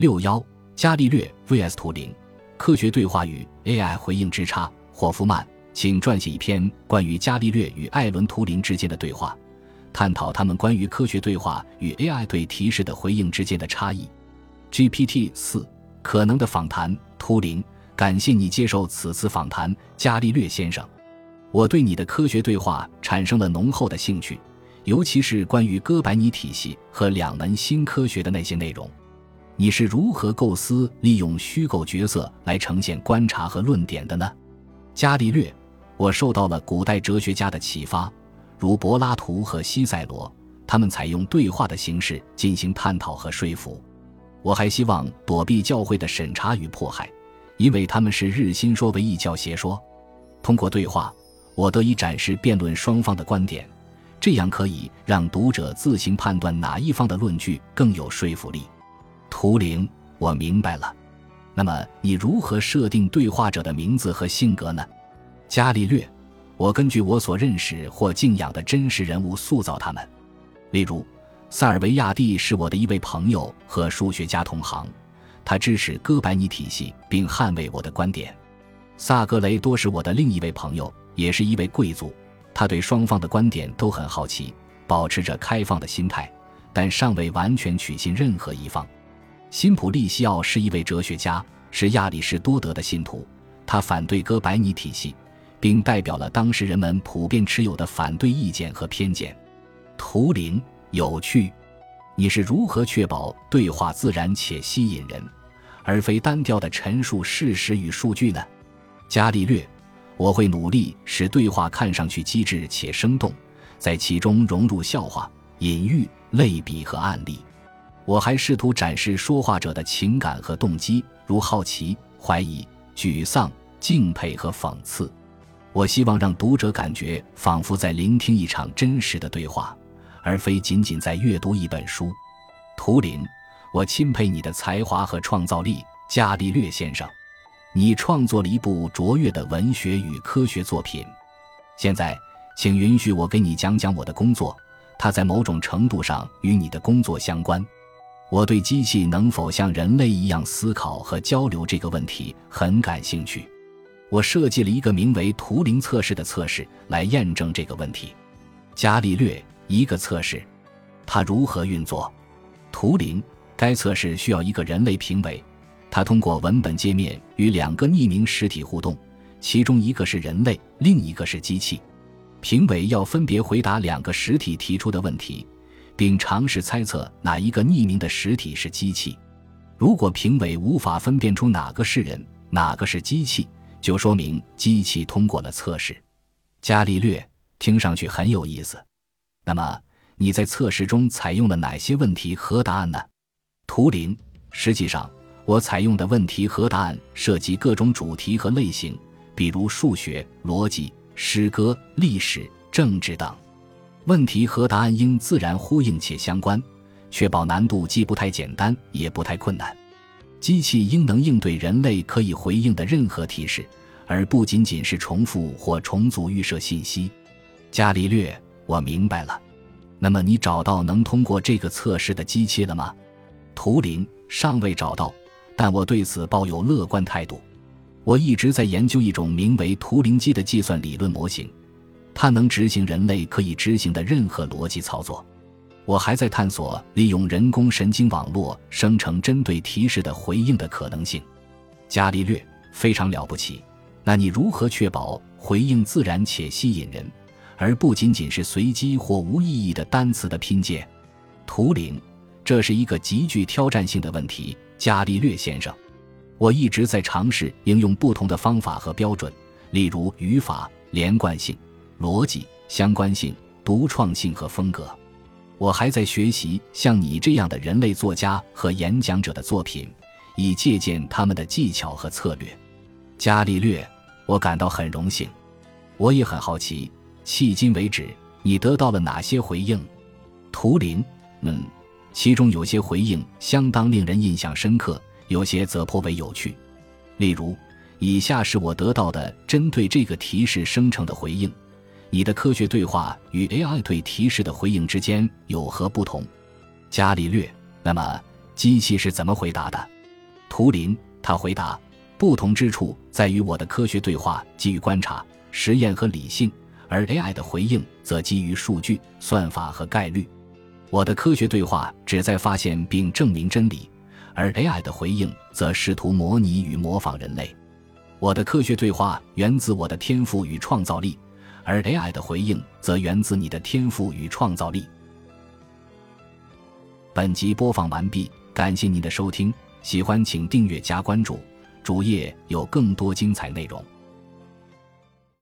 六幺，伽利略 vs 图灵，科学对话与 AI 回应之差。霍夫曼，请撰写一篇关于伽利略与艾伦·图灵之间的对话，探讨他们关于科学对话与 AI 对提示的回应之间的差异。GPT 四，可能的访谈。图灵，感谢你接受此次访谈，伽利略先生。我对你的科学对话产生了浓厚的兴趣，尤其是关于哥白尼体系和两门新科学的那些内容。你是如何构思利用虚构角色来呈现观察和论点的呢？伽利略，我受到了古代哲学家的启发，如柏拉图和西塞罗，他们采用对话的形式进行探讨和说服。我还希望躲避教会的审查与迫害，因为他们是日心说为异教邪说。通过对话，我得以展示辩论双方的观点，这样可以让读者自行判断哪一方的论据更有说服力。图灵，我明白了。那么你如何设定对话者的名字和性格呢？伽利略，我根据我所认识或敬仰的真实人物塑造他们。例如，塞尔维亚蒂是我的一位朋友和数学家同行，他支持哥白尼体系并捍卫我的观点。萨格雷多是我的另一位朋友，也是一位贵族，他对双方的观点都很好奇，保持着开放的心态，但尚未完全取信任何一方。辛普利西奥是一位哲学家，是亚里士多德的信徒。他反对哥白尼体系，并代表了当时人们普遍持有的反对意见和偏见。图灵，有趣。你是如何确保对话自然且吸引人，而非单调的陈述事实与数据呢？伽利略，我会努力使对话看上去机智且生动，在其中融入笑话、隐喻、类比和案例。我还试图展示说话者的情感和动机，如好奇、怀疑、沮丧、敬佩和讽刺。我希望让读者感觉仿佛在聆听一场真实的对话，而非仅仅在阅读一本书。图灵，我钦佩你的才华和创造力，伽利略先生。你创作了一部卓越的文学与科学作品。现在，请允许我给你讲讲我的工作，它在某种程度上与你的工作相关。我对机器能否像人类一样思考和交流这个问题很感兴趣。我设计了一个名为图灵测试的测试来验证这个问题。伽利略，一个测试，它如何运作？图灵，该测试需要一个人类评委，他通过文本界面与两个匿名实体互动，其中一个是人类，另一个是机器。评委要分别回答两个实体提出的问题。并尝试猜测哪一个匿名的实体是机器。如果评委无法分辨出哪个是人，哪个是机器，就说明机器通过了测试。伽利略，听上去很有意思。那么你在测试中采用了哪些问题和答案呢？图灵，实际上我采用的问题和答案涉及各种主题和类型，比如数学、逻辑、诗歌、历史、政治等。问题和答案应自然呼应且相关，确保难度既不太简单也不太困难。机器应能应对人类可以回应的任何提示，而不仅仅是重复或重组预设信息。伽利略，我明白了。那么你找到能通过这个测试的机器了吗？图灵尚未找到，但我对此抱有乐观态度。我一直在研究一种名为图灵机的计算理论模型。它能执行人类可以执行的任何逻辑操作。我还在探索利用人工神经网络生成针对提示的回应的可能性。伽利略非常了不起。那你如何确保回应自然且吸引人，而不仅仅是随机或无意义的单词的拼接？图灵，这是一个极具挑战性的问题，伽利略先生。我一直在尝试应用不同的方法和标准，例如语法、连贯性。逻辑、相关性、独创性和风格，我还在学习像你这样的人类作家和演讲者的作品，以借鉴他们的技巧和策略。伽利略，我感到很荣幸。我也很好奇，迄今为止你得到了哪些回应？图灵，嗯，其中有些回应相当令人印象深刻，有些则颇为有趣。例如，以下是我得到的针对这个提示生成的回应。你的科学对话与 AI 对提示的回应之间有何不同？伽利略，那么机器是怎么回答的？图灵，他回答：不同之处在于我的科学对话基于观察、实验和理性，而 AI 的回应则基于数据、算法和概率。我的科学对话旨在发现并证明真理，而 AI 的回应则试图模拟与模仿人类。我的科学对话源自我的天赋与创造力，而 AI 的回应则源自你的天赋与创造力。本集播放完毕，感谢您的收听，喜欢请订阅加关注，主页有更多精彩内容。